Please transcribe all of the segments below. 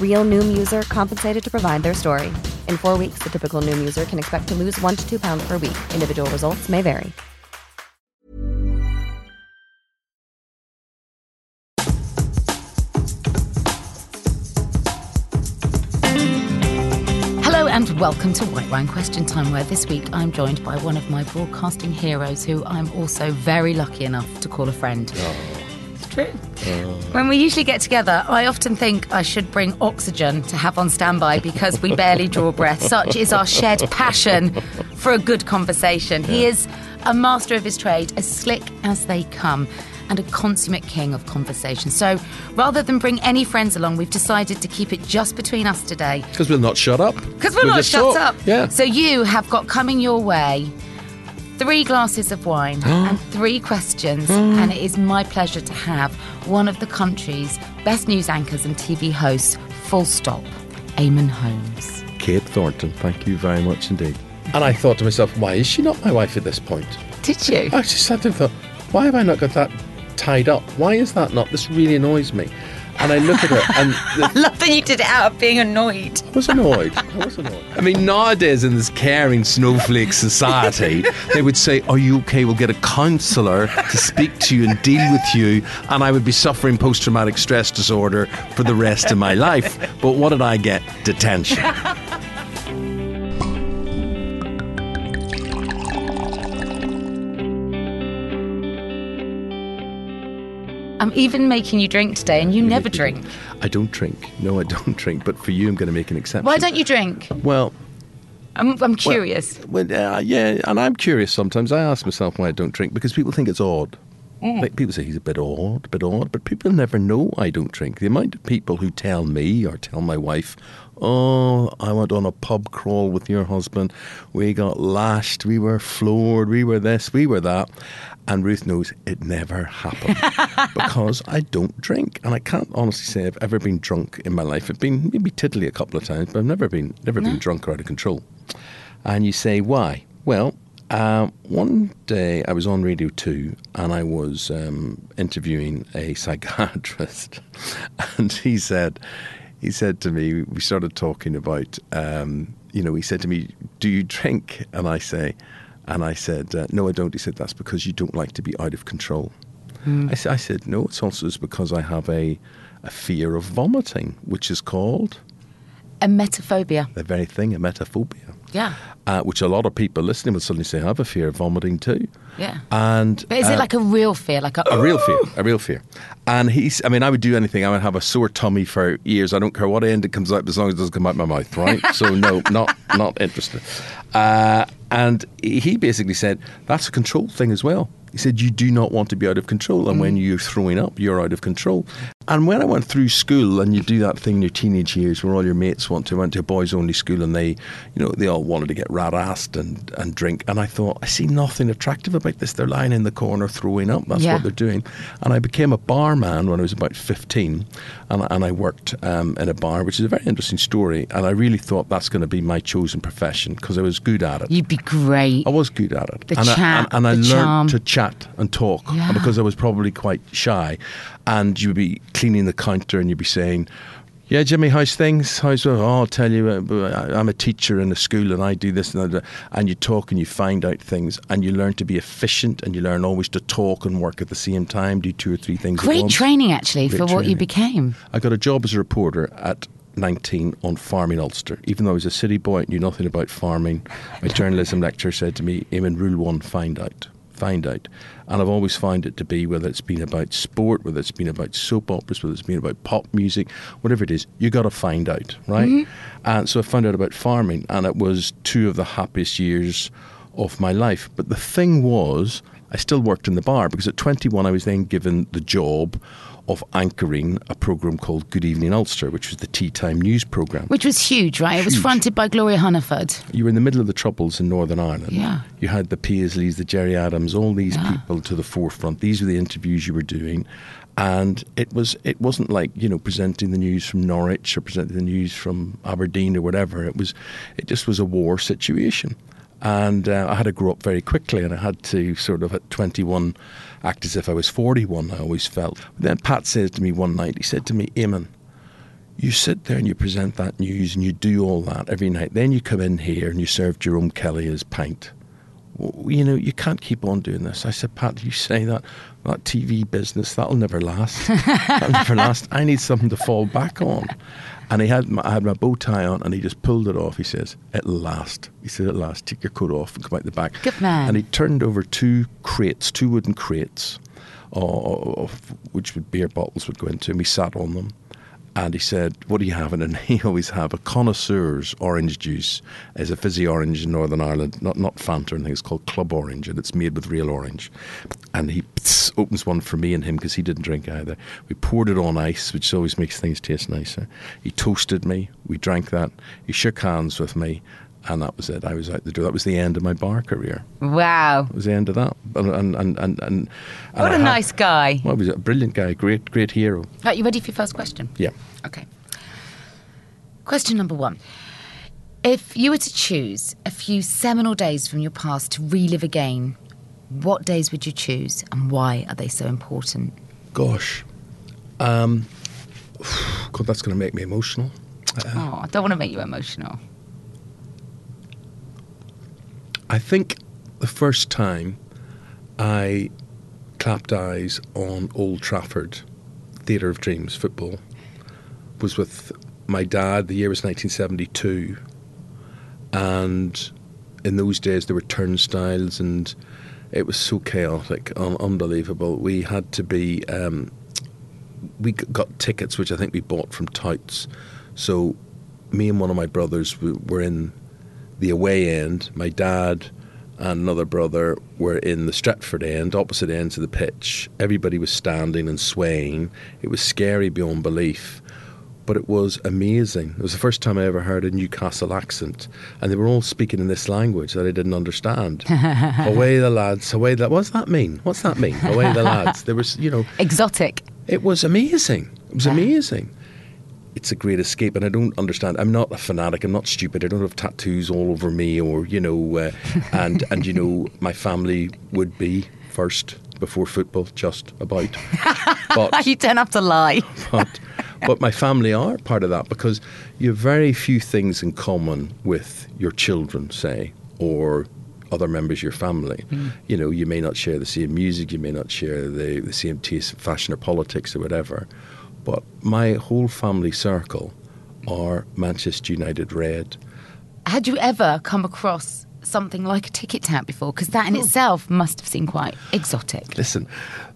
Real Noom user compensated to provide their story. In four weeks, the typical Noom user can expect to lose one to two pounds per week. Individual results may vary. Hello and welcome to White Wine Question Time, where this week I'm joined by one of my broadcasting heroes who I'm also very lucky enough to call a friend. It's true. Mm. When we usually get together, I often think I should bring oxygen to have on standby because we barely draw breath. Such is our shared passion for a good conversation. He is a master of his trade, as slick as they come, and a consummate king of conversation. So rather than bring any friends along, we've decided to keep it just between us today. Because we'll not shut up. Because we're We'll not shut talk. up. Yeah. So you have got coming your way three glasses of wine and three questions, and it is my pleasure to have one of the country's best news anchors and TV hosts, full stop, Eamonn Holmes. Kate Thornton, thank you very much indeed. And I thought to myself, why is she not my wife at this point? Did you? I just sat there and thought, why have I not got that tied up? Why is that not? This really annoys me. And I look at her and I love that you did it out of being annoyed. I was annoyed. I was annoyed. I mean, nowadays in this caring snowflake society, they would say, Are you okay? We'll get a counsellor to speak to you and deal with you. And I would be suffering post traumatic stress disorder for the rest of my life. But what did I get? Detention. I'm even making you drink today, and you never drink. I don't drink. No, I don't drink. But for you, I'm going to make an exception. Why don't you drink? Well, I'm, I'm curious. Well, uh, yeah, and I'm curious sometimes. I ask myself why I don't drink because people think it's odd. Like people say he's a bit odd, a bit odd, but people never know I don't drink. The amount of people who tell me or tell my wife, "Oh, I went on a pub crawl with your husband. We got lashed. We were floored. We were this. We were that." And Ruth knows it never happened because I don't drink, and I can't honestly say I've ever been drunk in my life. I've been maybe tiddly a couple of times, but I've never been never been drunk or out of control. And you say, why? Well, um, one day I was on Radio 2 and I was um, interviewing a psychiatrist, and he said, he said to me, we started talking about, um, you know, he said to me, "Do you drink?" And I say, and I said, uh, "No, I don't." He said, "That's because you don't like to be out of control." I, sa- I said, "No, it's also because I have a, a fear of vomiting, which is called emetophobia. the very thing, emetophobia." Yeah. uh, which a lot of people listening will suddenly say, I have a fear of vomiting too. Yeah. And But is uh, it like a real fear? Like a, a real fear, a real fear. And he's, I mean, I would do anything. I would have a sore tummy for years. I don't care what end it comes out, as long as it doesn't come out my mouth, right? so no, not not interested. Uh, and he basically said that's a control thing as well. He said you do not want to be out of control, and when mm. you're throwing up, you're out of control. And when I went through school, and you do that thing in your teenage years where all your mates want to went to a boys only school, and they, you know, they all wanted to get rat assed and, and drink. And I thought, I see nothing attractive about this. They're lying in the corner throwing up. That's Yeah. what they're doing. And I became a barman when I was about 15, and, and I worked um, in a bar, which is a very interesting story. And I really thought that's going to be my chosen profession because I was good at it. You'd be great. I was good at it. The and chat, I, and, and I learned charm. to chat and talk Yeah. because I was probably quite shy. And you'd be cleaning the counter and you'd be saying, yeah, Jimmy, how's things? How's oh, I'll tell you, uh, I'm a teacher in a school and I do this and that. And you talk and you find out things and you learn to be efficient and you learn always to talk and work at the same time, do two or three things. at Great training, actually, Great for what you became. I got a job as a reporter at 19 on farming Ulster. Even though I was a city boy, and knew nothing about farming. My journalism lecturer said to me, Eamonn, rule one, find out. Find out. And I've always found it to be whether it's been about sport, whether it's been about soap operas, whether it's been about pop music, whatever it is, you got to find out, right? Mm-hmm. And so I found out about farming, and it was two of the happiest years of my life. But the thing was, I still worked in the bar because at 21 I was then given the job of anchoring a program called Good Evening Ulster, which was the tea time news program. Which was huge, right? It was fronted by Gloria Hunniford. You were in the middle of the troubles in Northern Ireland. Yeah. You had the Paisleys, the Gerry Adams, all these people to the forefront. These were the interviews you were doing. And it was it wasn't like, you know, presenting the news from Norwich or presenting the news from Aberdeen or whatever. It was it just was a war situation. And uh, I had to grow up very quickly, and I had to sort of at 21 act as if I was 41. I always felt. then Pat says to me one night, he said to me, Eamonn, you sit there and you present that news and you do all that every night. Then you come in here and you serve Jerome Kelly his pint. You know, you can't keep on doing this. I said, Pat, you say that that TV business that'll never last. that'll never last. I need something to fall back on. And he had my, I had my bow tie on, and he just pulled it off. He says, "It'll last." He said, "It'll last. Take your coat off and come out the back." Good man. And he turned over two crates, two wooden crates, uh, of which would beer bottles would go into, and we sat on them. And he said, "What are you having?" And he always have a connoisseur's orange juice. It's a fizzy orange in Northern Ireland, not not Fanta anything. It's called Club Orange, and it's made with real orange. And he pss, opens one for me and him because he didn't drink either. We poured it on ice, which always makes things taste nicer. He toasted me. We drank that. He shook hands with me, and that was it. I was out the door. That was the end of my bar career. Wow. It was the end of that. And and and and, and What I a had- nice guy. Well, he was a brilliant guy, great great hero. Right, you ready for your first question? Yeah. Okay. Question number one. If you were to choose a few seminal days from your past to relive again, what days would you choose and why are they so important? Gosh, um, God, that's going to make me emotional. Oh, I don't want to make you emotional. I think the first time I clapped eyes on Old Trafford, Theatre of Dreams football, was with my dad. The year was 1972. And in those days, there were turnstiles and it was so chaotic, un- unbelievable. We had to be, um, we got tickets, which I think we bought from Touts. So me and one of my brothers were in the away end. My dad and another brother were in the Stretford end, opposite ends of the pitch. Everybody was standing and swaying. It was scary beyond belief, but it was amazing. It was the first time I ever heard a Newcastle accent, and they were all speaking in this language that I didn't understand. away the lads, away the. What's that mean? What's that mean? Away the lads. There was, you know, Exotic. it was amazing. It was amazing. It's a great escape, and I don't understand. I'm not a fanatic. I'm not stupid. I don't have tattoos all over me, or you know, uh, and and you know, my family would be first before football, just about. But you don't have to lie. but but my family are part of that because you have very few things in common with your children, say, or other members of your family. You know, you may not share the same music, you may not share the, the same taste in fashion or politics or whatever. But my whole family circle are Manchester United red. Had you ever come across something like a ticket tap before? Because that in itself must have seemed quite exotic. Listen,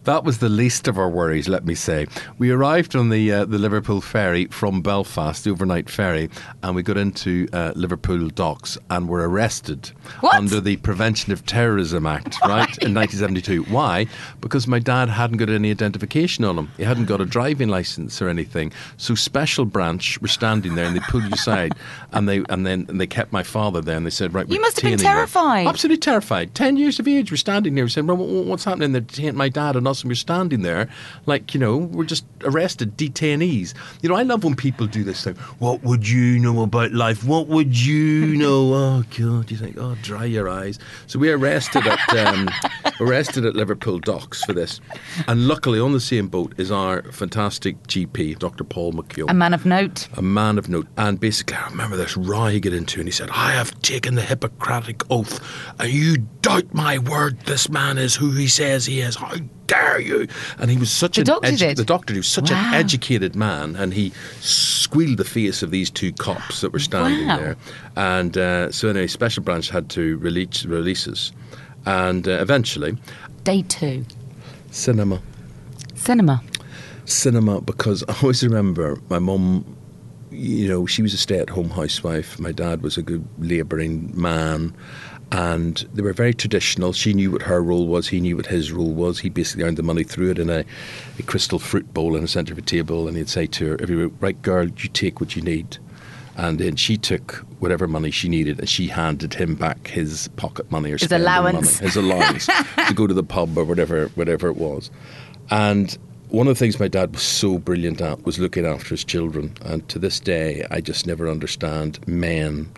that was the least of our worries, let me say. We arrived on the uh, the Liverpool ferry from Belfast, the overnight ferry, and we got into uh, Liverpool docks and were arrested What? under the Prevention of Terrorism Act, right, in 1972. Why? Because my dad hadn't got any identification on him. He hadn't got a driving license or anything. So special branch were standing there and they pulled you aside and they and then and they kept my father there and they said, right, You must have been detaining you." terrified. Absolutely terrified. Ten years of age, we're standing there. We're saying, well, what's happening? They're detaining my dad and us, and we're standing there like, you know, we're just arrested, detainees. You know, I love when people do this thing. What would you know about life? What would you know? Oh, God. You think, oh, dry your eyes. So we arrested at, um, arrested at Liverpool docks for this. And luckily, on the same boat is our fantastic GP, Dr. Paul McKeown A man of note. a man of note. And basically, I remember this row he got into, and he said, I have taken the Hippocratic oath, and you doubt my word. This man is who he says he is. How dare you? And he was such The an doctor did? the doctor, he was such Wow. an educated man, and he squealed the face of these two cops that were standing Wow. there. And uh, so, anyway, Special Branch had to release, release us. And uh, eventually, Day two. cinema Cinema. cinema because I always remember my mum, you know, she was a stay at home housewife. My dad was a good labouring man. And they were very traditional. She knew what her role was. He knew what his role was. He basically earned the money through it in a, a crystal fruit bowl in the centre of a table. And he'd say to her every right, girl, you take what you need. And then she took whatever money she needed and she handed him back his pocket money or His allowance. money, his allowance to go to the pub or whatever, whatever it was. And one of the things my dad was so brilliant at was looking after his children. And to this day, I just never understand men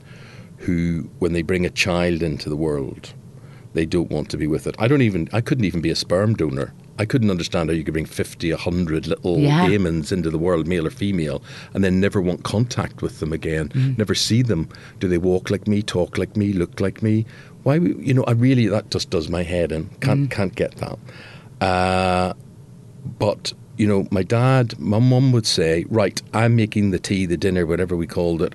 who, when they bring a child into the world, they don't want to be with it. I don't even, I couldn't even be a sperm donor. I couldn't understand how you could bring 50, 100 little Yeah. into the world, male or female, and then never want contact with them again, never see them. Do they walk like me, talk like me, look like me? Why, you know, I really, that just does my head in. Can't, can't get that. Uh, but you know, my dad, my mum would say, "Right, I'm making the tea, the dinner, whatever we called it.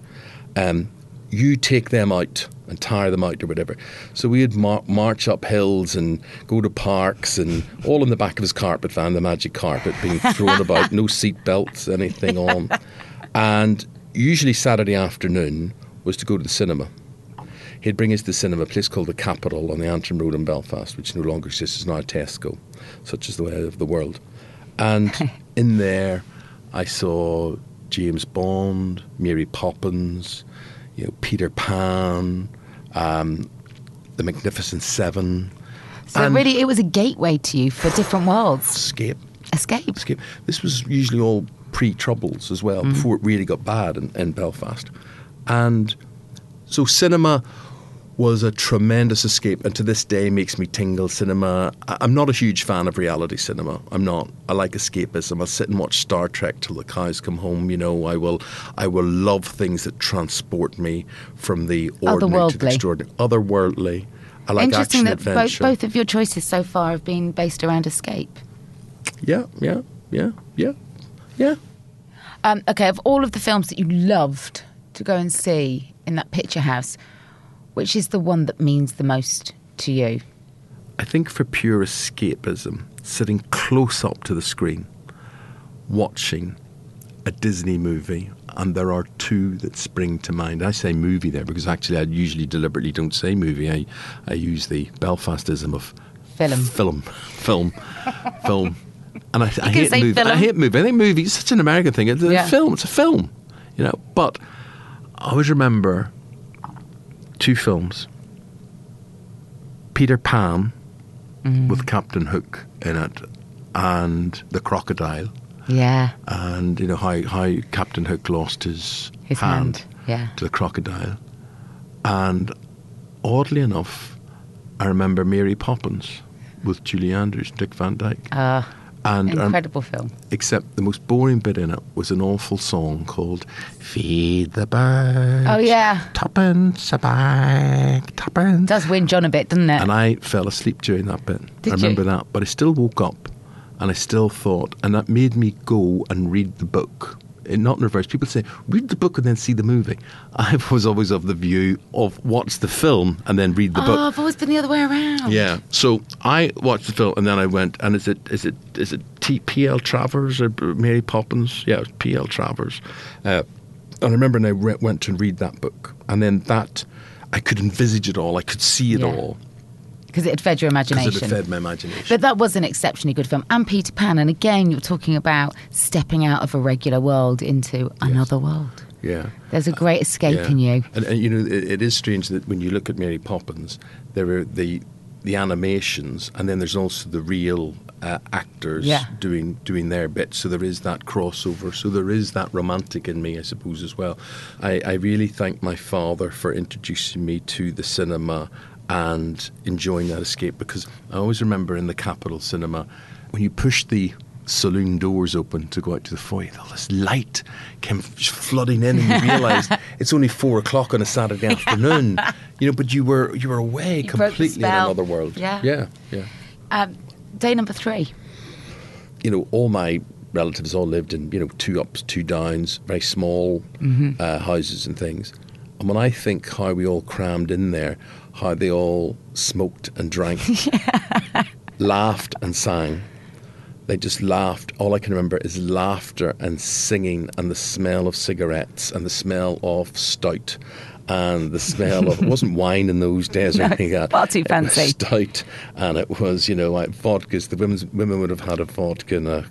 Um, you take them out and tire them out or whatever." So we'd mar- march up hills and go to parks and all in the back of his carpet van, the magic carpet being thrown about, no seat belts, anything on, and usually Saturday afternoon was to go to the cinema. He'd bring us to the cinema, a place called the Capitol on the Antrim Road in Belfast, which no longer exists, is now a Tesco, such is the way of the world. And in there, I saw James Bond, Mary Poppins, you know, Peter Pan, um, The Magnificent Seven, So And- really, it was a gateway to you for different worlds. Escape. Escape. Escape. This was usually all pre-troubles as well, before it really got bad in, in Belfast, and so cinema was a tremendous escape, and to this day makes me tingle. Cinema. I'm not a huge fan of reality cinema. I'm not. I like escapism. I'll sit and watch Star Trek till the cows come home. You know, I will. I will love things that transport me from the ordinary to the extraordinary, otherworldly. I like Interesting action that both, both of your choices so far have been based around escape. Yeah, yeah, yeah, yeah, yeah. Um, okay, of all of the films that you loved to go and see in that picture house, which is the one that means the most to you? I think for pure escapism, sitting close up to the screen, watching a Disney movie, and there are two that spring to mind. I say movie there because actually I usually deliberately don't say movie. I, I use the Belfastism of Film. film, film, film. And I, I hate movie. I hate movie. I think movie is such an American thing. It's a Yeah. film. It's a film, you know. But I always remember two films: Peter Pan Mm. with Captain Hook in it, and the crocodile, Yeah. and you know how how Captain Hook lost his, His hand, yeah. to the crocodile, and oddly enough, I remember Mary Poppins with Julie Andrews, Dick Van Dyke. Uh, And um, incredible film. except the most boring bit in it was an awful song called "Feed the Birds." Oh, yeah. tuppence a bag, tuppence. Does win John a bit, doesn't it? And I fell asleep during that bit. Did I remember you? that, but I still woke up, and I still thought, and that made me go and read the book not in reverse. People say read the book and then see the movie. I was always of the view of watch the film and then read the oh, book. I've always been the other way around. Yeah. So I watched the film and then I went and is it is it is it T- P.L. Travers or Mary Poppins? Yeah, it P.L. Travers. Uh, and I remember and I re- went to read that book and then that I could envisage it all. I could see it Yeah. all Because it fed your because imagination. it had fed my imagination. But that was an exceptionally good film. And Peter Pan. And again, you're talking about stepping out of a regular world into another world. yeah. There's a great escape in you. And, and you know, it, it is strange that when you look at Mary Poppins, there are the the animations, and then there's also the real uh, actors Yeah. doing doing their bit. So there is that crossover. So there is that romantic in me, I suppose, as well. I, I really thank my father for introducing me to the cinema and enjoying that escape because I always remember in the Capitol Cinema when you push the saloon doors open to go out to the foyer. All this light came flooding in, and you realised it's only four o'clock on a Saturday afternoon. You know, but you were you were away You completely in another world. Yeah. yeah, yeah. Um, day number three. You know, all my relatives all lived in you know two ups, two downs, very small uh, houses and things. And when I think how we all crammed in there, how they all smoked and drank, laughed and sang. They just laughed. All I can remember is laughter and singing and the smell of cigarettes and the smell of stout and the smell of it wasn't wine in those days or anything like that. far too It was fancy. stout and it was you know like vodkas. The women's women would have had a vodka and a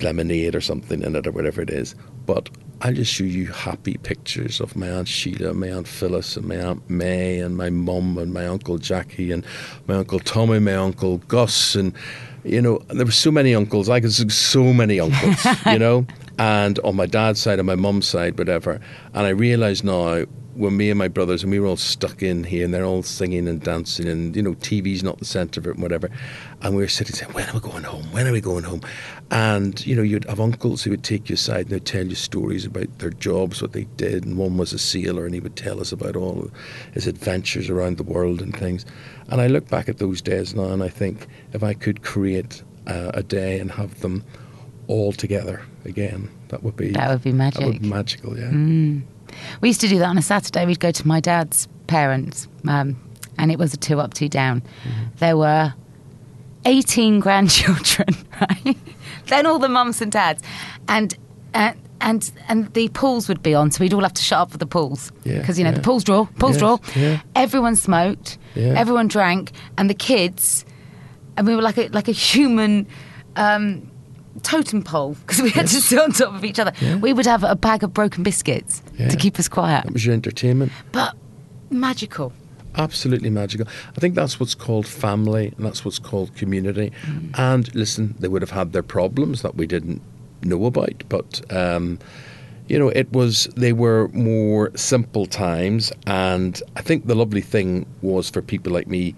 lemonade or something in it or whatever it is. But I'll just show you happy pictures of my Aunt Sheila, my Aunt Phyllis, and my Aunt May, and my mum, and my Uncle Jackie, and my Uncle Tommy, my Uncle Gus, and you know, there were so many uncles. I could see so many uncles, you know, and on my dad's side and my mum's side, whatever. And I realise now when me and my brothers and we were all stuck in here and they're all singing and dancing and you know TV's not the centre of it and whatever and we were sitting saying when are we going home when are we going home and you know you'd have uncles who would take you aside and they'd tell you stories about their jobs what they did and one was a sailor and he would tell us about all his adventures around the world and things and I look back at those days now and I think if I could create uh, a day and have them all together again that would be That would be magic. that would be magical yeah We used to do that on a Saturday. We'd go to my dad's parents, um, and it was a two up, two down. There were 18 grandchildren, right? Then all the mums and dads. And, uh, and, and the pools would be on, so we'd all have to shut up for the pools. Yeah, Because, you know, yeah. the pools draw, pools Yes, draw. yeah. Everyone smoked, Yeah. everyone drank, and the kids, and we were like a, like a human. Um, totem pole because we had to sit on top of each other. We would have a bag of broken biscuits Yeah. to keep us quiet, that was your entertainment but magical. Absolutely magical. I think that's what's called family, and that's what's called community. And listen, they would have had their problems that we didn't know about, but um, you know, it was they were more simple times. And I think the lovely thing was for people like me,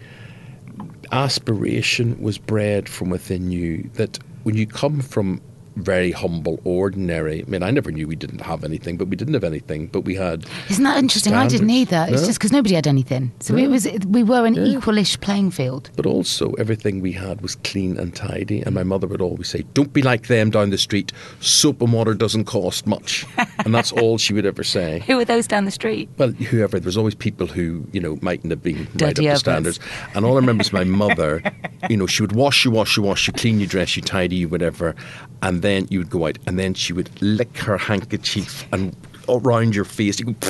aspiration was bred from within you. That when you come from very humble, ordinary. I mean, I never knew we didn't have anything, but we didn't have anything. But we had Isn't that interesting? I didn't either. It's No. just because nobody had anything. So it was we were an equalish playing field. But also, everything we had was clean and tidy. And my mother would always say, Don't be like them down the street. Soap and water doesn't cost much. and that's all she would ever say. Who were those down the street? Well, whoever, there's always people who, you know, mightn't have been right up Dirty to elbows. standards. And all I remember is my mother, you know, she would wash you, wash you, wash you, clean you, dress you, tidy you, whatever. And then you would go out and then she would lick her handkerchief and around your face. You go,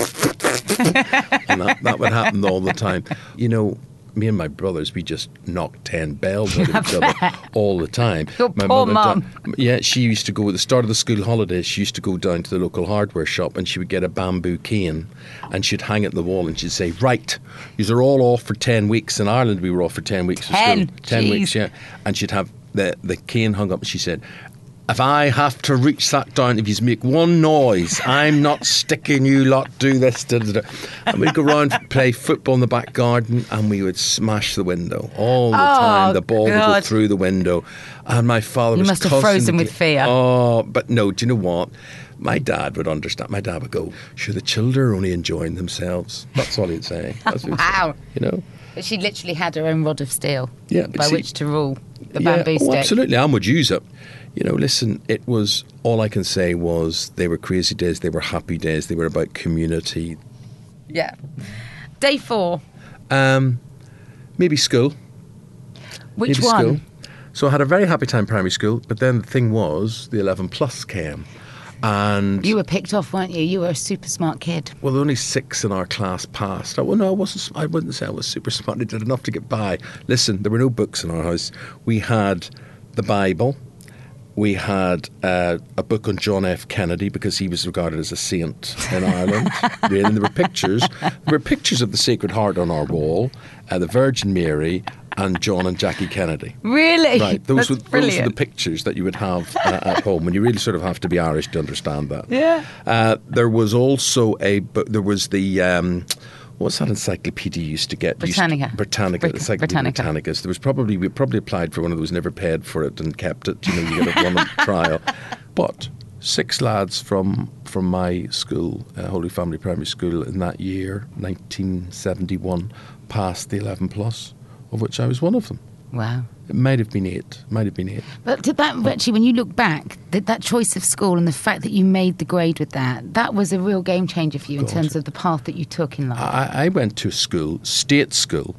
and that, that would happen all the time. You know, me and my brothers, we just knocked 10 bells at each other all the time. Your my poor mother di- yeah, she used to go at the start of the school holidays. She used to go down to the local hardware shop and she would get a bamboo cane and she'd hang it on the wall and she'd say, "Right, you are all off for ten weeks." In Ireland, we were off for ten weeks. of 10? school. ten Jeez. weeks, yeah. And she'd have the the cane hung up. and She said. If I have to reach that down, if you make one noise, I'm not sticking you lot. Do this, da, da, da. and we'd go round play football in the back garden, and we would smash the window all the oh, time. The ball would go through the window, and my father You was must have frozen with fear. Oh, but no, do you know what? My dad would understand. My dad would go, "Sure, the children are only enjoying themselves." That's all he'd say. That's he'd say. Wow. You know. But she literally had her own rod of steel Yeah, by see- which to rule the yeah, bamboo oh, stick. absolutely. I would use it. You know, listen, it was all I can say was they were crazy days, they were happy days, they were about community. Yeah. Day four. Um, maybe school. Which maybe one? School. So I had a very happy time primary school, but then the thing was the 11 plus came. And You were picked off, weren't you? You were a super smart kid. well, only six in our class passed. I, well, no, I wasn't. I wouldn't say I was super smart. I did enough to get by. Listen, there were no books in our house. We had the Bible. We had uh, a book on John F. Kennedy because he was regarded as a saint in Ireland. really, and there were pictures. There were pictures of the Sacred Heart on our wall, uh, the Virgin Mary, and John and Jackie Kennedy. Really? Right, those That's were those were the pictures that you would have uh, at home, and you really sort of have to be Irish to understand that. Yeah. Uh, there was also a book. There was the. Um, What's that encyclopedia you used to get? Used to- Britannica. Britannica. Bric- Encyclopedia Britannica. There was probably we probably applied for one of those, never paid for it, and kept it. You know, you get a one on trial. But six lads from from my school, uh, Holy Family Primary School, in that year, 1971, passed the 11 plus, of which I was one of them. Wow. It might have been it. Might have been it. But did that actually, when you look back, that, that choice of school and the fact that you made the grade with that, that was a real game changer for you in terms of the path that you took in life. I, I went to a school, state school,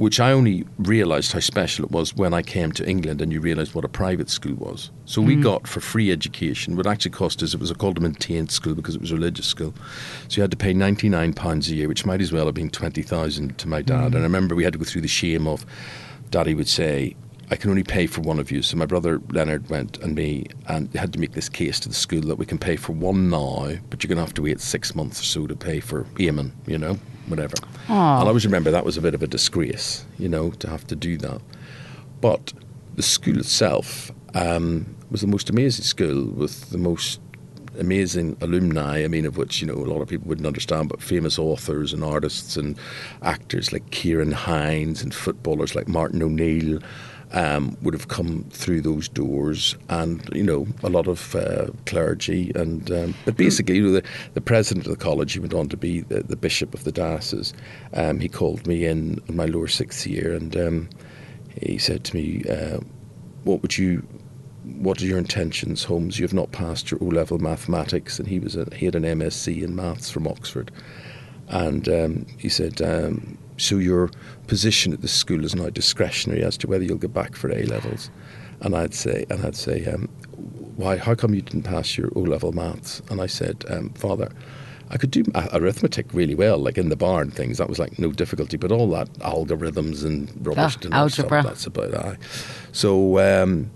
which I only realised how special it was when I came to England and you realised what a private school was. So we mm. got for free education. What actually cost us, it was a called a maintained school because it was a religious school. So you had to pay £99 a year, which might as well have been 20000 to my dad. Mm. And I remember we had to go through the shame of, Daddy would say, I can only pay for one of you. So my brother Leonard went and me and had to make this case to the school that we can pay for one now, but you're going to have to wait six months or so to pay for Eamonn, you know, whatever. And I always remember that was a bit of a disgrace, you know, to have to do that. But the school itself um, was the most amazing school with the most amazing alumni, I mean, of which, you know, a lot of people wouldn't understand, but famous authors and artists and actors like Ciarán Hinds and footballers like Martin O'Neill um, would have come through those doors and, you know, a lot of uh, clergy. and um, But basically, you know, the, the president of the college, he went on to be the, the bishop of the diocese. Um, he called me in my lower sixth year and um, he said to me, uh, what would you what are your intentions, Holmes? You have not passed your O level mathematics, and he was a, he had an MSc in maths from Oxford, and um, he said, um, so your position at the school is now discretionary as to whether you'll get back for A levels, and I'd say, and I'd say, um, why? How come you didn't pass your O level maths? And I said, um, Father. I could do arithmetic really well, like in the bar and things. That was like no difficulty. But all that algorithms and rubbish Ah, and that stuff, algebra. that's about I. So um,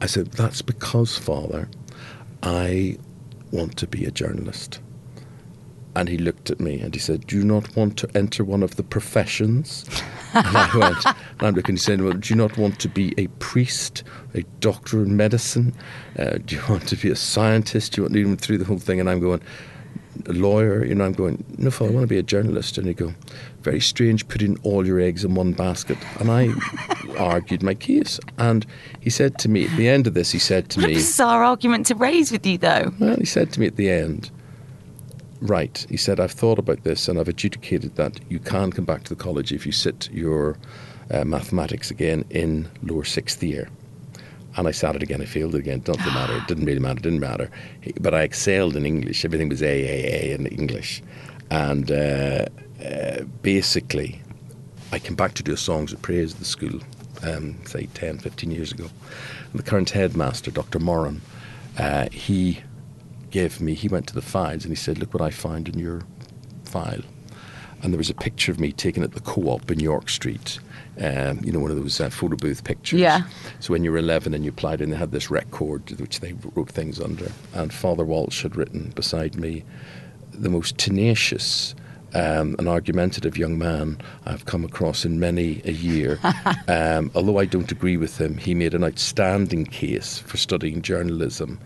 I said, That's because, Father, I want to be a journalist. And he looked at me and he said, Do you not want to enter one of the professions? and I went, and I'm looking, he said, Well, do you not want to be a priest, a doctor in medicine? Uh, do you want to be a scientist? Do you want to even through the whole thing? And I'm going, a lawyer, you know, I'm going, no, Father, I want to be a journalist. And he go, very strange putting all your eggs in one basket. And I argued my case. And he said to me, at the end of this, he said to what me, bizarre argument to raise with you, though. well, he said to me at the end, right, he said, I've thought about this and I've adjudicated that you can come back to the college if you sit your uh, mathematics again in lower sixth year. And I sat it again, I failed it again, doesn't matter, it didn't really matter, it didn't matter. But I excelled in English, everything was A, A, A in English. And uh, uh, basically, I came back to do songs of praise at the school, um, say 10, 15 years ago. And the current headmaster, Dr. Moran, uh, he gave me, he went to the files and he said, Look what I find in your file. And there was a picture of me taken at the co op in York Street. Um, you know, one of those uh, photo booth pictures. Yeah. So when you were 11 and you applied and they had this record which they wrote things under. And Father Walsh had written beside me, the most tenacious um, and argumentative young man I've come across in many a year. um, although I don't agree with him, he made an outstanding case for studying journalism.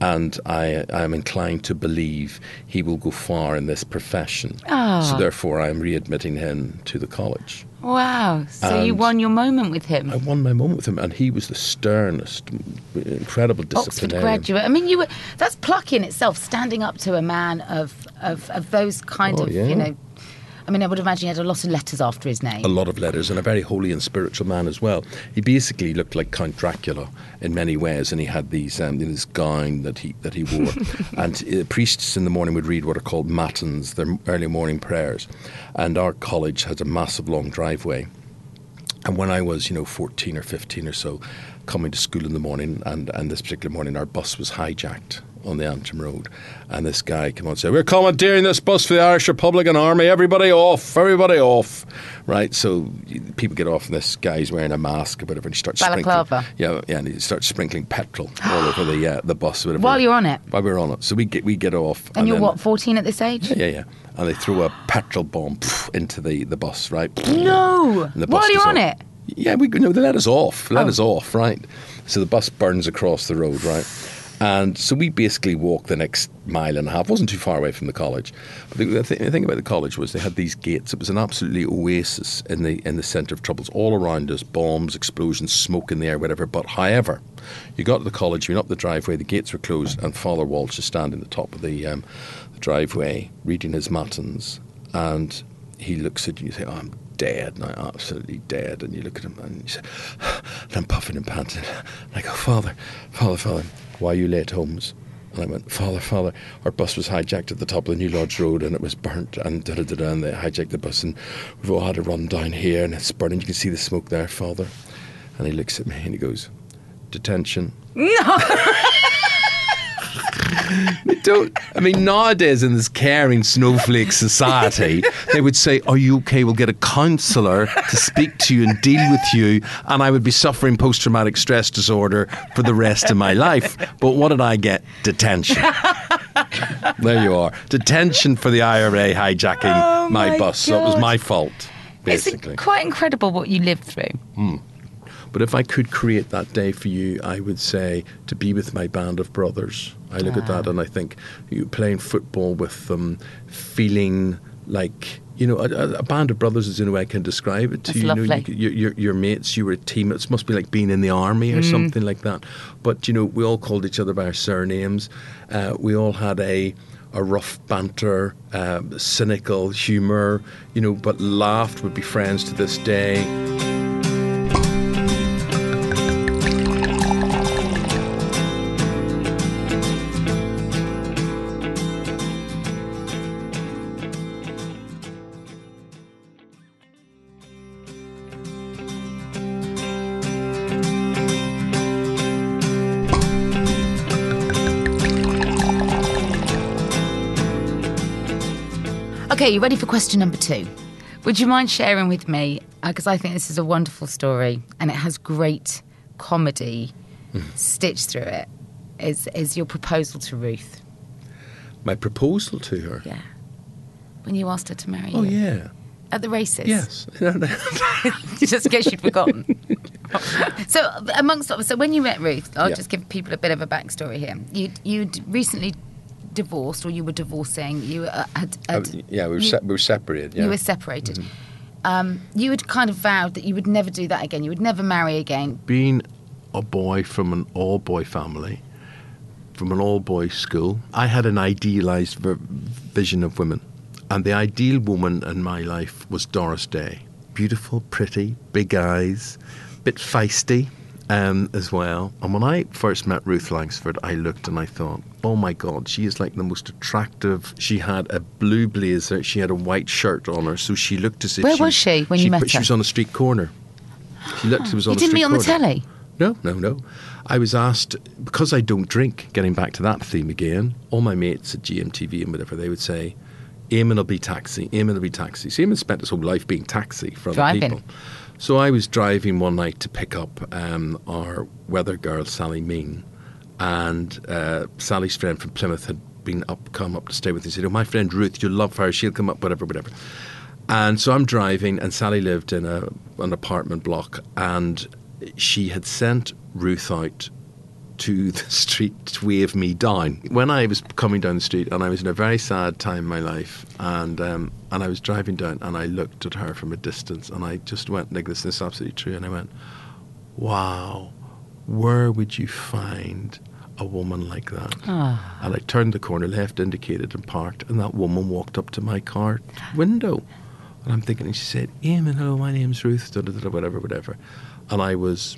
And I, I am inclined to believe he will go far in this profession. Ah. So therefore, I am readmitting him to the college. Wow. So you won your moment with him. I won my moment with him, and he was the sternest, incredible disciplinarian. Oxford graduate. I mean, you were that's pluck in itself, standing up to a man of of, of those kind Oh, of yeah. you know I mean, I would imagine he had a lot of letters after his name. a lot of letters and a very holy and spiritual man as well. He basically looked like Count Dracula in many ways, and he had these um, this gown that he that he wore. and uh, priests in the morning would read what are called matins, their early morning prayers. And our college has a massive long driveway. And when I was, you know, 14 or 15 or so, coming to school in the morning, and, and this particular morning, our bus was hijacked on the Antrim Road. And this guy came on and said, We're commandeering this bus for the Irish Republican Army. Everybody off, everybody off. Right? So people get off, and this guy's wearing a mask or whatever, and he starts Balaclava. sprinkling. Yeah, yeah, and he starts sprinkling petrol all over the uh, the bus. Whatever. While you're on it? While we're on it. So we get, we get off. and you're then- what, 14 at this age? Yeah, yeah. yeah. And they throw a petrol bomb pff, into the, the bus, right? No! The bus While you're on off. it? Yeah, we no, they let us off. Let Oh. us off, right? So the bus burns across the road, right? And so we basically walked the next mile and a half. It wasn't too far away from the college. But the, thing, the thing about the college was they had these gates. It was an absolutely oasis in the in the centre of troubles. All around us, bombs, explosions, smoke in the air, whatever. But however, you got to the college, you went up the driveway, the gates were closed, and Father Walsh is standing at the top of the, um, the driveway reading his matins, and he looks at you and you say, oh, I'm dead now, absolutely dead. And you look at him and you say, and I'm puffing and panting. And I go, Father, Father, Father, why are you late, Holmes? And I went, Father, Father, our bus was hijacked at the top of the New Lodge Road and it was burnt and da da da da, and they hijacked the bus and we've all had to run down here and it's burning. You can see the smoke there, Father. And he looks at me and he goes, Detention. They don't. I mean, nowadays in this caring snowflake society, they would say, "Are you okay? We'll get a counsellor to speak to you and deal with you." And I would be suffering post-traumatic stress disorder for the rest of my life. But what did I get? Detention. there you are. Detention for the IRA hijacking Oh my, my bus. So it was my fault, It's basically. quite incredible what you lived through. Hmm. But if I could create that day for you, I would say to be with my band of brothers. I look at that and I think you playing football with them, feeling like you know a, a- band of brothers is the only way I can describe it to That's you. You know, lovely. you, your, mates, you were a team. It must be like being in the army or something like that. But you know, we all called each other by our surnames. Uh, we all had a a rough banter, um, cynical humour, you know, but laughed. Would be friends to this day. Okay, you ready for question number two? Would you mind sharing with me? Uh, because I think this is a wonderful story and it has great comedy stitched through it. Is is your proposal to Ruth? My proposal to her. Yeah. When you asked her to marry Oh you Oh, yeah. at the races. Yes. just in case you'd forgotten. so, amongst so when you met Ruth, I'll Yeah. just give people a bit of a backstory here. You you'd recently divorced, or you were divorcing. You uh, had, Uh, had yeah, we were, you- se- we were separated. Yeah. you were separated. Um, you had kind of vowed that you would never do that again. You would never marry again. Being a boy from an all boy family, from an all boy school, I had an idealized v- vision of women. And the ideal woman in my life was Doris Day. Beautiful, pretty, big eyes, bit feisty um, as well. And when I first met Ruth Langsford, I looked and I thought, oh my God, she is like the most attractive. She had a blue blazer, she had a white shirt on her, so she looked as if Where she was she when you met She her? She was on a street corner. She looked, she was on You didn't meet on the telly. No, no, no. I was asked because I don't drink. Getting back to that theme again, all my mates at GMTV and whatever they would say, "Eamonn will be taxi. Eamonn will be taxi." So Eamonn spent his whole life being taxi for other Driving. people. So I was driving one night to pick up um, our weather girl Sally Meen, and uh, Sally's friend from Plymouth had been up, come up to stay with. He said, "Oh, my friend Ruth, you'll love her. She'll come up, whatever, whatever." And so I'm driving, and Sally lived in a, an apartment block, and she had sent Ruth out to the street to wave me down. When I was coming down the street, and I was in a very sad time in my life, and um, and I was driving down, and I looked at her from a distance, and I just went like this. This is absolutely true, and I went, "Wow, where would you find a woman like that?" Ah. And I turned the corner, left indicated, and parked, and that woman walked up to my car window. And I'm thinking, and she said, Eamonn, hello, my name's Ruth, da, da, da, whatever, whatever. And I was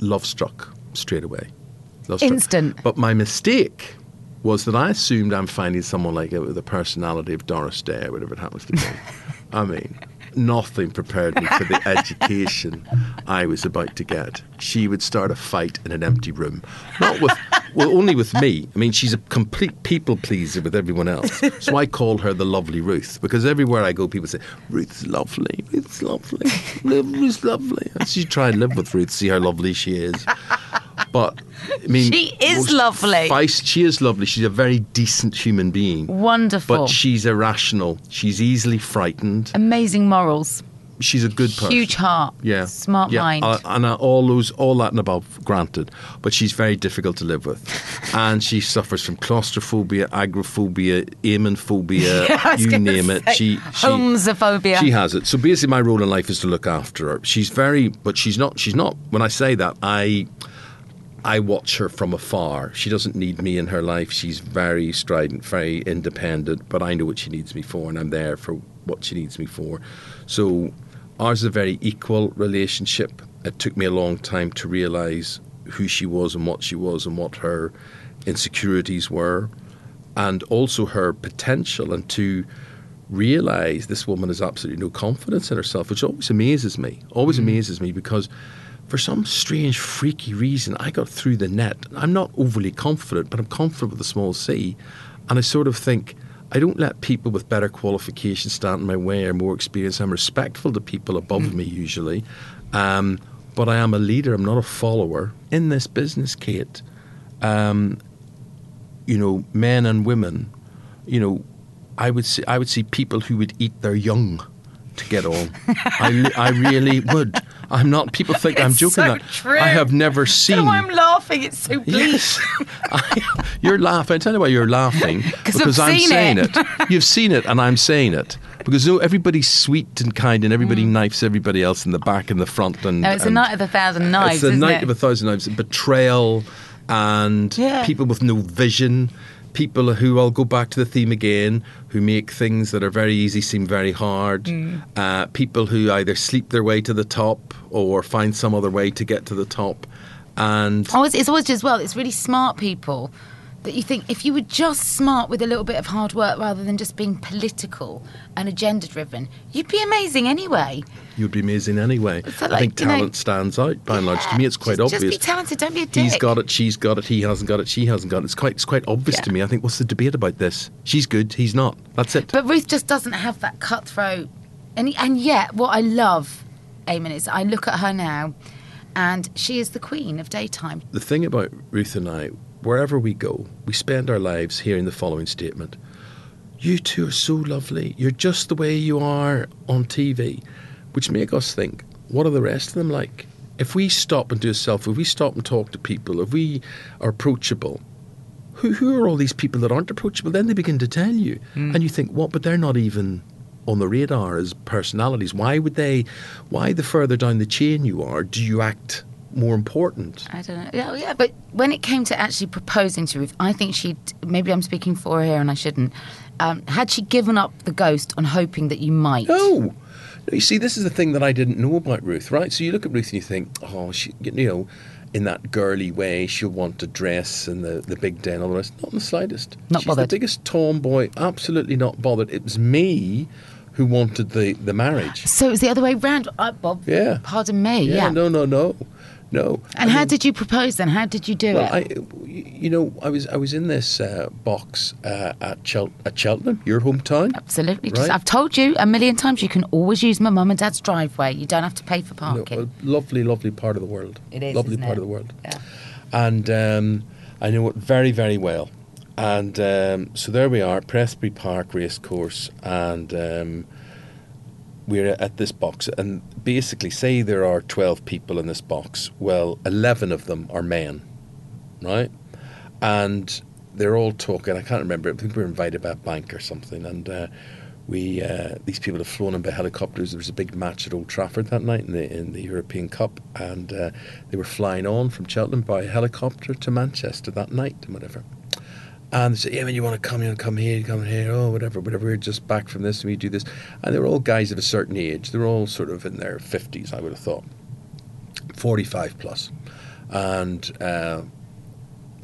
love struck straight away. Love struck. Instant. But my mistake was that I assumed I'm finding someone like it with the personality of Doris Day, or whatever it happens to be. I mean, nothing prepared me for the education I was about to get. She would start a fight in an empty room, not with, well, only with me. I mean, she's a complete people pleaser with everyone else. So I call her the lovely Ruth because everywhere I go, people say Ruth's lovely, Ruth's lovely, Ruth's lovely. And you try and live with Ruth, see how lovely she is. But I mean, She is lovely. she is lovely. She's a very decent human being. Wonderful. But she's irrational. She's easily frightened. Amazing morals. She's a good person. Huge heart. Yeah. Smart yeah. mind. Uh, and uh, all those, all that and above, granted. But she's very difficult to live with, and she suffers from claustrophobia, agoraphobia, aemonphobia, I was you name it. say, She, she homosophobia. She has it. So basically, my role in life is to look after her. She's very, but she's not. She's not. When I say that, I. I watch her from afar. She doesn't need me in her life. She's very strident, very independent, but I know what she needs me for, and I'm there for what she needs me for. So ours is a very equal relationship. It took me a long time to realize who she was and what she was and what her insecurities were, and also her potential, and to realize this woman has absolutely no confidence in herself, which always amazes me. Always mm. amazes me because for some strange, freaky reason, I got through the net. I'm not overly confident, but I'm confident with a small C. And I sort of think, I don't let people with better qualifications stand in my way or more experience. I'm respectful to people above me usually. Um, but I am a leader, I'm not a follower. In this business, Kate, um, you know, men and women, you know, I would see, I would see people who would eat their young to get on. I, I really would. I'm not. People think I'm joking. so that true. I have never seen. why I'm laughing. It's so bleak. Yes, I, you're laughing. I tell you why you're laughing 'Cause I've because I'm saying it. it. You've seen it, and I'm saying it because no, everybody's sweet and kind, and everybody knifes everybody else in the back and the front. And Mm. No, it's a night of a thousand knives, It's a night it? of a thousand knives. Betrayal and Yeah. people with no vision. People who I'll go back to the theme again, who make things that are very easy seem very hard. Mm. Uh, people who either sleep their way to the top or find some other way to get to the top. And Oh, it's, it's always as well. It's really smart people that you think if you were just smart with a little bit of hard work rather than just being political and agenda driven, you'd be amazing anyway. you'd be amazing anyway. So, I like, think you know- talent stands out by and large. To me, it's quite just, obvious. Just be talented. Don't be a dick. He's got it, she's got it, he hasn't got it, she hasn't got it. It's quite, it's quite obvious Yeah. to me. I think, what's the debate about this? She's good, he's not. That's it. But Ruth just doesn't have that cutthroat. And, and yet, what I love, Eamonn, is I look at her now and she is the queen of daytime. the thing about Ruth and I, wherever we go, we spend our lives hearing the following statement You two are so lovely. You're just the way you are on TV, which make us think, what are the rest of them like? If we stop and do a selfie, if we stop and talk to people, if we are approachable, who, who are all these people that aren't approachable? Then they begin to tell you. Hmm. And you think, what? But they're not even on the radar as personalities. Why would they, why the further down the chain you are, do you act more important? I don't know. Yeah, yeah, but when it came to actually proposing to Ruth, I think she'd. Maybe I'm speaking for her here and I shouldn't. Um, had she given up the ghost on hoping that you might? No. You see, this is the thing that I didn't know about Ruth, right? So you look at Ruth and you think, oh, she, you know, in that girly way, she'll want to dress and the, the big day and all the rest. Not in the slightest. Not She's bothered. the biggest tomboy, absolutely not bothered. It was me who wanted the, the marriage. So it was the other way round. Uh, Bob, Yeah. pardon me. Yeah. No, no, no. No. And I how mean- did you propose then? How did you do Well, it? I, you know, I was I was in this uh, box uh, at Chel- at Cheltenham, your hometown. Absolutely. Just, I've told you a million times you can always use my mum and dad's driveway. You don't have to pay for No, parking. a lovely, lovely part of the world. It is, lovely part it? of the world. Yeah. And um, I know it very, very well. And um, so there we are, Prestbury Park Racecourse, and um, we're at this box. And basically, say there are twelve people in this box. Well, eleven of them are men, right? And they're all talking. I can't remember. I think we were invited by a bank or something, and. Uh, we uh, these people have flown in by helicopters. There was a big match at Old Trafford that night in the in the European Cup, and uh, they were flying on from Cheltenham by helicopter to Manchester that night and whatever. And they said, yeah, man, you want to come here, come here, come here, oh, whatever, whatever. We're just back from this, and we do this. And they were all guys of a certain age. They were all sort of in their 50s, I would have thought. 45 plus. And uh,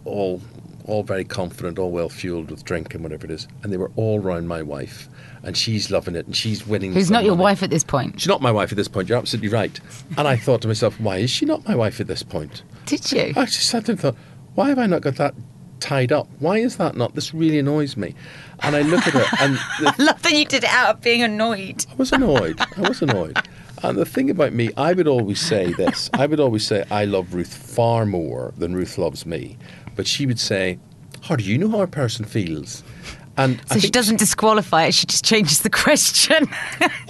all all very confident, all well fueled with drink and whatever it is. And they were all round my wife. And she's loving it, and she's winning. Who's not your money. wife at this point? She's not my wife at this point. You're absolutely right. And I thought to myself, why is she not my wife at this point? Did you? I just sat there and thought, why have I not got that tied up? Why is that not? This really annoys me. And I look at it and the, I love that you did it out of being annoyed. I was annoyed. I was annoyed. And the thing about me, I would always say this. I would always say I love Ruth far more than Ruth loves me. But she would say, "How do you know how a person feels?" And So she doesn't disqualify it, she just changes the question.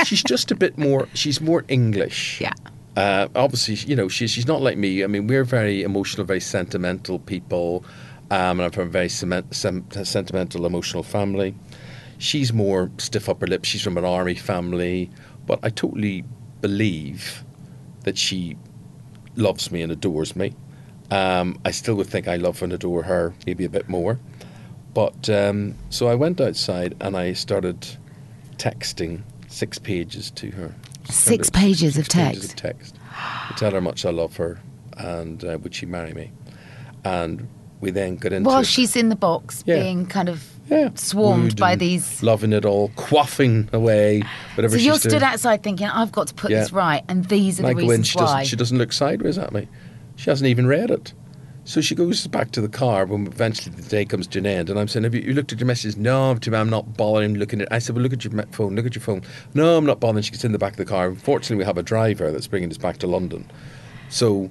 she's just a bit more. She's more English. yeah. Uh, obviously, you know, she, she's not like me. I mean, we're very emotional, very sentimental people, um, and I'm from a very cement, sem- sentimental, emotional family. She's more stiff upper lip. She's from an army family, but I totally believe that she loves me and adores me. Um, I still would think I love and adore her maybe a bit more. But um, so I went outside and I started texting six pages to her. Six pages of Six pages text? of text to tell her how much I love her and uh, would she marry me. And we then got into While she's in the box Yeah. being kind of yeah, swarmed by these. loving it all, quaffing away, whatever So you're doing. stood outside thinking, I've got to put Yeah. this right, and these are And I the in, reasons she why. doesn't, she doesn't look sideways at me. She hasn't even read it. So she goes back to the car when eventually the day comes to an end. And I'm saying, Have you, you looked at your message? No, I'm not bothering looking at it. I said, Well, look at your phone. Look at your phone. No, I'm not bothering. She gets in the back of the car. Unfortunately, we have a driver that's bringing us back to London. So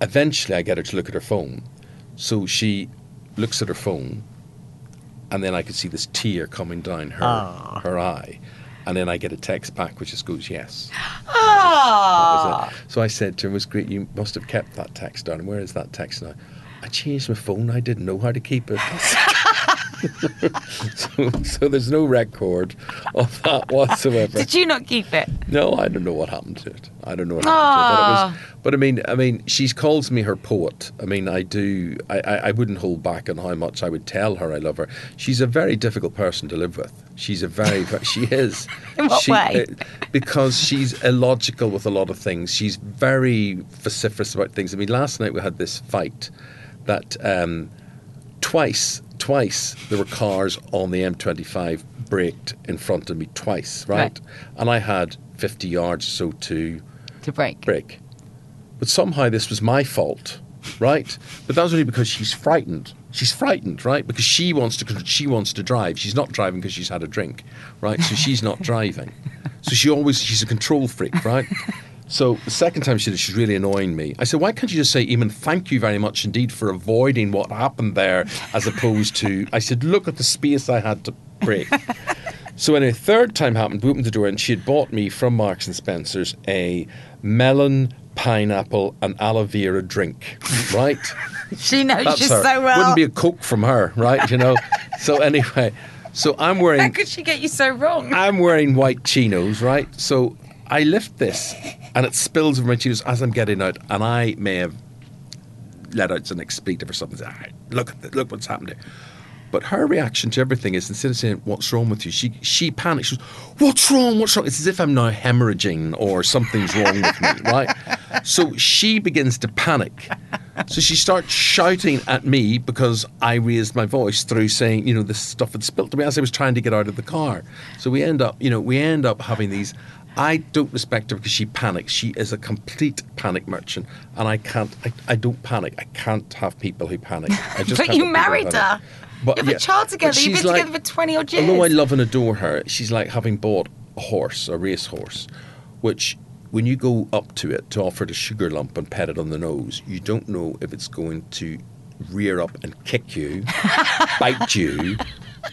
eventually I get her to look at her phone. So she looks at her phone, and then I could see this tear coming down her, ah. her eye. And then I get a text back which just goes, Yes. That. Ah. So I said to him, "It was great. You must have kept that text down. Where is that text now?" I changed my phone. I didn't know how to keep it. so, so there's no record of that whatsoever. Did you not keep it? No, I don't know what happened to it. I don't know what happened to it. But, it was, but I mean, I mean, she calls me her poet. I mean, I do. I, I, I wouldn't hold back on how much I would tell her I love her. She's a very difficult person to live with. She's a very, very she is. In what she, way? uh, because she's illogical with a lot of things. She's very vociferous about things. I mean, last night we had this fight that um, twice, twice there were cars on the M25 braked in front of me twice, right? Right. And I had 50 yards or so to To break. brake. But somehow this was my fault, right? But that was only because she's frightened. She's frightened, right? Because she wants to she wants to drive. She's not driving because she's had a drink, right? So she's not driving. So she always she's a control freak, right? So the second time she did, it, she's really annoying me. I said, "Why can't you just say, Eamonn, thank you very much indeed for avoiding what happened there, as opposed to?" I said, "Look at the space I had to brake." So when a third time happened, we opened the door and she had bought me from Marks and Spencer's a melon, pineapple, and aloe vera drink. Right? She knows That's you her. so well. Wouldn't be a coke from her, right? You know. so anyway, so I'm wearing. How could she get you so wrong? I'm wearing white chinos, right? So I lift this and it spills over my shoes as I'm getting out, and I may have let out an expletive or something. Say, "Ah, Look, look what's happened here. But her reaction to everything is instead of saying, What's wrong with you? She she panics. She goes, What's wrong? What's wrong? It's as if I'm now hemorrhaging or something's wrong with me, right? So she begins to panic. So she starts shouting at me because I raised my voice through saying, you know, this stuff had spilt to me as I was trying to get out of the car. So we end up, you know, we end up having these. I don't respect her because she panics. She is a complete panic merchant, and I can't. I, I don't panic. I can't have people who panic. I just But you have people who married her. You have a child together. You've been like- together for 20 odd years. Although I love and adore her, she's like having bought a horse, a racehorse, which when you go up to it to offer it a sugar lump and pet it on the nose, you don't know if it's going to rear up and kick you, bite you,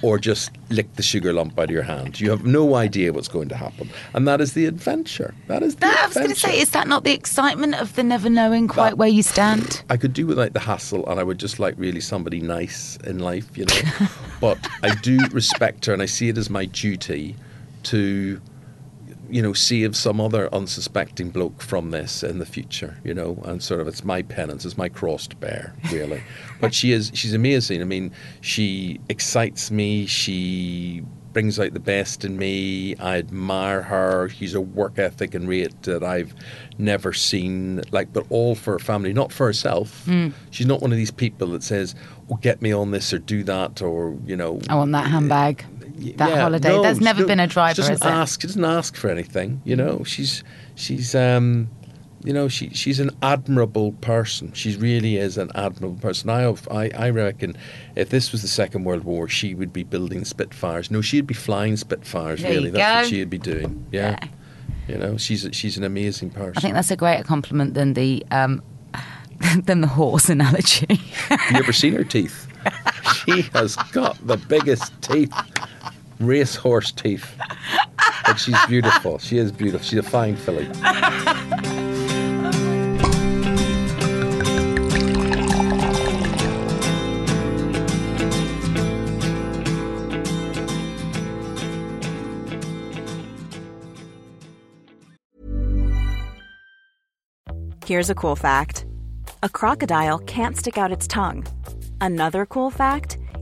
or just lick the sugar lump out of your hand. You have no idea what's going to happen. And that is the adventure. That is the No, I was going to say, is that not the excitement of the never knowing quite That- where you stand? I could do without the hassle, and I would just like really somebody nice in life, you know. but I do respect her, and I see it as my duty to you know, save some other unsuspecting bloke from this in the future, you know, and sort of it's my penance, it's my cross to bear, really. but she is, she's amazing. I mean, she excites me. She brings out the best in me. I admire her. She's a work ethic and rate that I've never seen. Like, but all for her family, not for herself. Mm. She's not one of these people that says, "Oh, get me on this or do that," or you know. I want that handbag. That Yeah, holiday. no, she never don't- been a driver, She doesn't ask. She doesn't ask for anything. You know, she's she's um, you know, she she's an admirable person. She really is an admirable person. I I I reckon if this was the Second World War, she would be building Spitfires. No, she'd be flying Spitfires. There really, that's what she'd be doing. Yeah. You know, she's she's an amazing person. I think that's a greater compliment than the um, than the horse analogy. Have you ever seen her teeth? She has got the biggest teeth, racehorse teeth. But she's beautiful. She is beautiful. She's a fine filly. Here's a cool fact a crocodile can't stick out its tongue. Another cool fact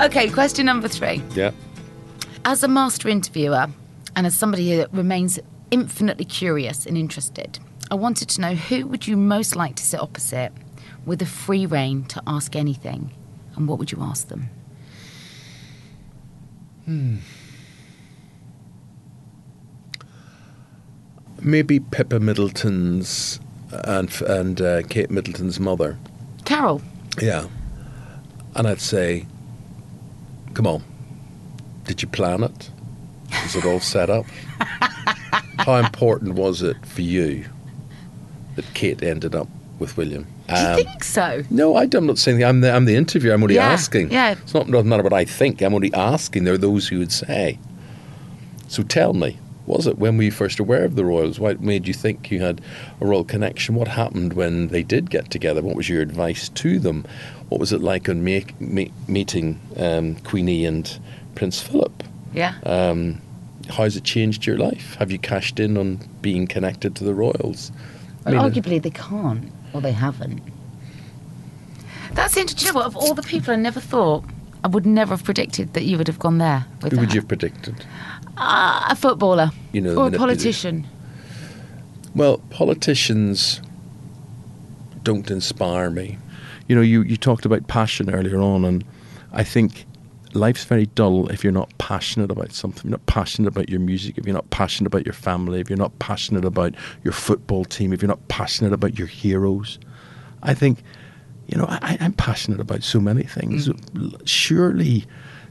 Okay, question number three. Yeah. As a master interviewer and as somebody who remains infinitely curious and interested, I wanted to know who would you most like to sit opposite with a free rein to ask anything, and what would you ask them? Hmm. Maybe Pippa Middleton's and and uh, Kate Middleton's mother. Carol. Yeah. And I'd say, come on, did you plan it? Is it all set up? How important was it for you that Kate ended up with William? Do you Um, think so? no, I, am not saying that. I'm the, I'm the interviewer. I'm only Yeah, asking. yeah. It's not doesn't matter what I think. I'm only asking. There are those who would say. So tell me, was it when were you first aware of the Royals? What made you think you had a royal connection? What happened when they did get together? What was your advice to them? What was it like on make, me, meeting um, Queenie and Prince Philip? Yeah. Um, how's it changed your life? Have you cashed in on being connected to the Royals? I mean, arguably they can't, or they haven't. That's interesting. You know what? Of all the people, I never thought I would never have predicted that you would have gone there with who would that. you have predicted? Ah, a footballer You know, or a politician. Well, politicians don't inspire me. You know, you, you talked about passion earlier on, and I think life's very dull if you're not passionate about something. You're not passionate about your music, if you're not passionate about your family, if you're not passionate about your football team, if you're not passionate about your heroes. I think you know, I, I'm passionate about so many things. Mm. Surely,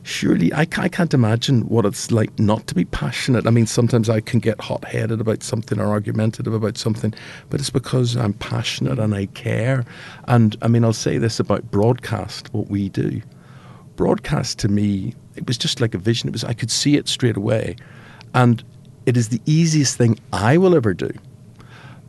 surely, I, I can't imagine what it's like not to be passionate. I mean, sometimes I can get hot headed about something or argumentative about something, but it's because I'm passionate and I care. And I mean, I'll say this about broadcast, what we do. Broadcast to me, it was just like a vision. It was I could see it straight away, and it is the easiest thing I will ever do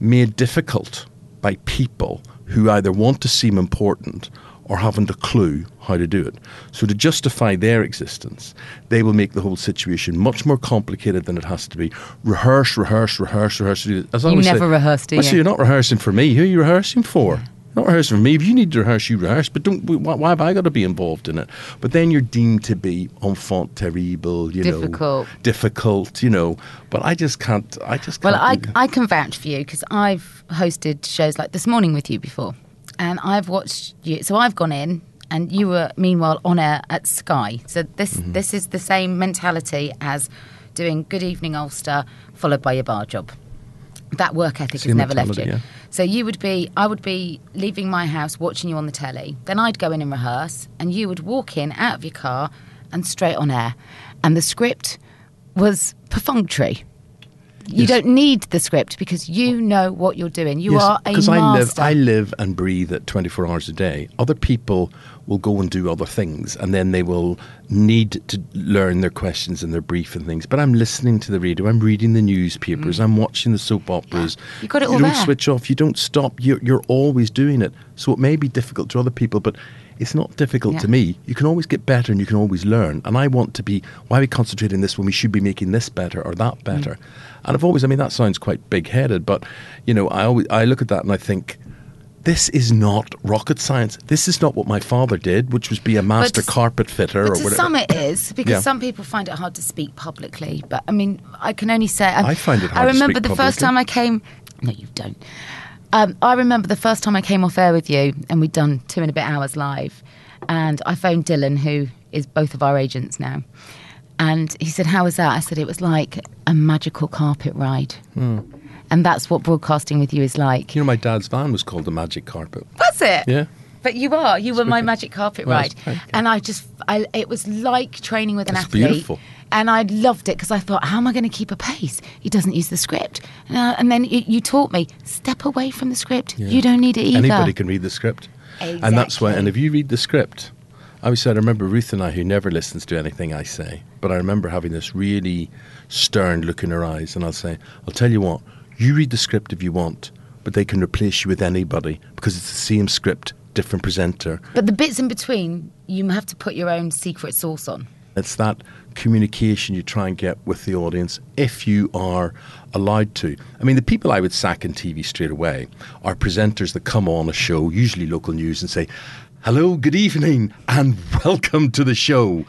made difficult by people who either want to seem important or haven't a clue how to do it. So, to justify their existence, they will make the whole situation much more complicated than it has to be. Rehearse, rehearse, rehearse, rehearse. As I You never say, rehearse, do Well, so you? you're not rehearsing for me. Who are you rehearsing for? Not rehearsing for me. If you need to rehearse, you rehearse. But don't. Why, why have I got to be involved in it? But then you're deemed to be enfant terrible. You Difficult. know, difficult. You know. But I just can't. I just can't. Well, I. I can vouch for you because I've hosted shows like This Morning with you before. And I've watched you. So I've gone in and you were meanwhile on air at Sky. So this, Mm-hmm. this is the same mentality as doing Good Evening Ulster followed by your bar job. That work ethic has never left you. yeah. So you would be, I would be leaving my house watching you on the telly. Then I'd go in and rehearse, and you would walk in out of your car and straight on air. And the script was perfunctory. You Yes. don't need the script because you know what you're doing. You Yes, are a because I live. I live and breathe at 24 hours a day. Other people will go and do other things, and then they will need to learn their questions and their brief and things. But I'm listening to the radio. I'm reading the newspapers. I'm watching the soap operas. Mm. You got it all. You don't there. switch off. You don't stop. You're, you're always doing it. So it may be difficult to other people, but it's not difficult Yeah. to me. You can always get better and you can always learn. And I want to be, why are we concentrating this when we should be making this better or that Mm. better? And I've always, I mean, that sounds quite big headed, but, you know, I always, I look at that and I think, this is not rocket science. This is not what my father did, which was be a master to- carpet fitter But or to whatever. some it is because Yeah. some people find it hard to speak publicly. But I mean, I can only say um, I find it I hard to remember the first time I came. No, you don't. Um, I remember the first time I came off air with you, and we'd done two and a bit hours live, and I phoned Dylan, who is both of our agents now, and he said, "How was that?" I said, "It was like a magical carpet ride." And that's what broadcasting with you is like. you know, my dad's van was called the Magic Carpet. Was it? Yeah. But you are. You were my magic carpet Well, ride, you. and I just, I, it was like training with an That's athlete. beautiful. And I loved it because I thought, how am I going to keep a pace? He doesn't use the script, uh, and then you, you taught me step away from the script. You don't need it either. Anybody can read the script. And that's why, and if you read the script, I always said, I remember Ruth and I, who never listens to anything I say, but I remember having this really stern look in her eyes, and I'll say, I'll tell you what, you read the script if you want, but they can replace you with anybody because it's the same script, different presenter. But the bits in between, you have to put your own secret sauce on. It's that communication you try and get with the audience if you are allowed to. I mean, the people I would sack in TV straight away are presenters that come on a show, usually local news, and say, Hello, good evening, and welcome to the show.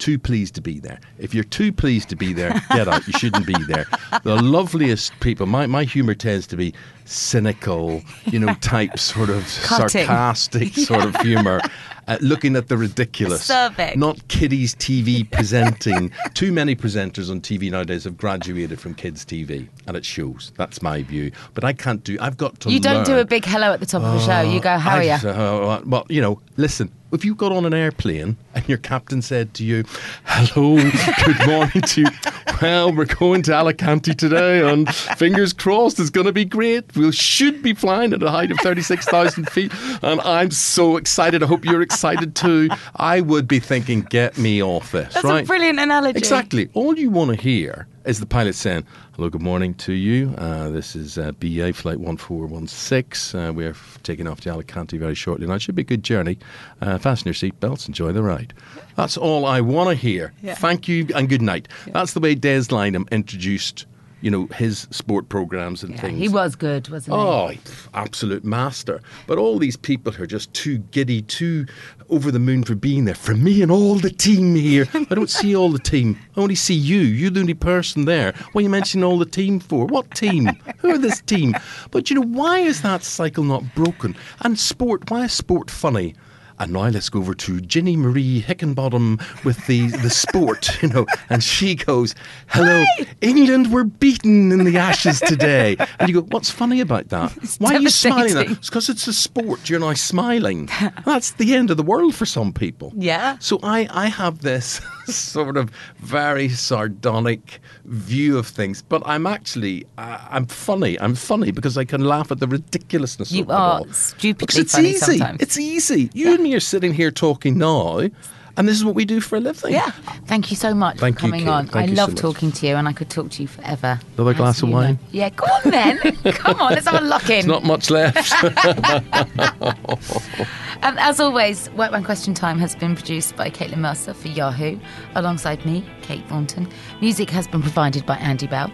Too pleased to be there. If you're too pleased to be there, get out. You shouldn't be there. The loveliest people, my, my humour tends to be cynical, you know, type sort of Cutting. sarcastic sort of humour, uh, looking at the ridiculous. Acerbic. Not kiddies TV presenting. Too many presenters on TV nowadays have graduated from kids TV, and it shows. That's my view. But I can't do. I've got to. You don't do a big hello at the top of the show. You go, how are I you? just, uh, well, you know, listen. If you got on an airplane and your captain said to you, "Hello, good morning to you," well, we're going to Alicante today, and fingers crossed, it's going to be great. We should be flying at a height of thirty-six thousand feet, and I'm so excited. I hope you're excited too. I would be thinking, "Get me off this!" That's right? a brilliant analogy. Exactly. All you want to hear is the pilot saying, Hello, good morning to you. Uh, this is uh, BA Flight 1416. Uh, we're taking off to Alicante very shortly. Now, it should be a good journey. Uh, fasten your seatbelts, enjoy the ride. That's all I want to hear. Thank you and good night. That's the way Des Lynam introduced, you know, his sport programs and Yeah, things. he was good, wasn't he? Oh, absolute master. But all these people who are just too giddy, too over the moon for being there. For me and all the team here. I don't see all the team. I only see you. You're the only person there. What are you mentioning all the team for? What team? Who are this team? But you know, why is that cycle not broken? And sport, why is sport funny? And now let's go over to Ginny Marie Hickenbottom with the, the sport, you know. And she goes, Hello, England were beaten in the Ashes today. And you go, What's funny about that? Why are you smiling? At? It's because it's a sport. You're now smiling. That's the end of the world for some people. Yeah. So I, I have this sort of very sardonic view of things, but I'm actually I, I'm funny. I'm funny because I can laugh at the ridiculousness You of it all. You are stupidly it's funny easy. sometimes. It's easy. You and me are sitting here talking now, and this is what we do for a living. Yeah. Thank you so much Thank for you, coming Kate. on. Thank I you so love much. talking to you and I could talk to you forever. Another glass of you know. wine? Yeah, go on then. Come on, let's have a lock in. There's not much left. And as always, White Wine Question Time has been produced by Caitlin Mercer for Yahoo, alongside me, Kate Thornton. Music has been provided by Andy Bell.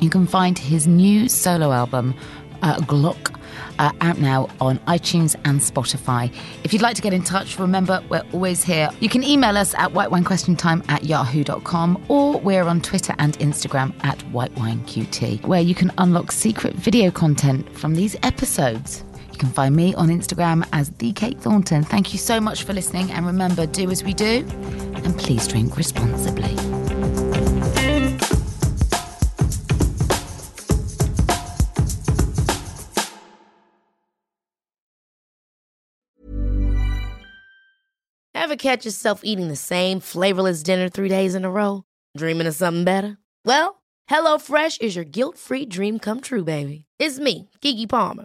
You can find his new solo album, uh, Glok, uh, out now on iTunes and Spotify. If you'd like to get in touch, remember we're always here. You can email us at whitewinequestiontime at yahoo.com or we're on Twitter and Instagram at whitewineqt, where you can unlock secret video content from these episodes. You can find me on Instagram as the Kate Thornton. Thank you so much for listening, and remember, do as we do, and please drink responsibly. Ever catch yourself eating the same flavorless dinner three days in a row? Dreaming of something better? Well, HelloFresh is your guilt-free dream come true, baby. It's me, Keke Palmer.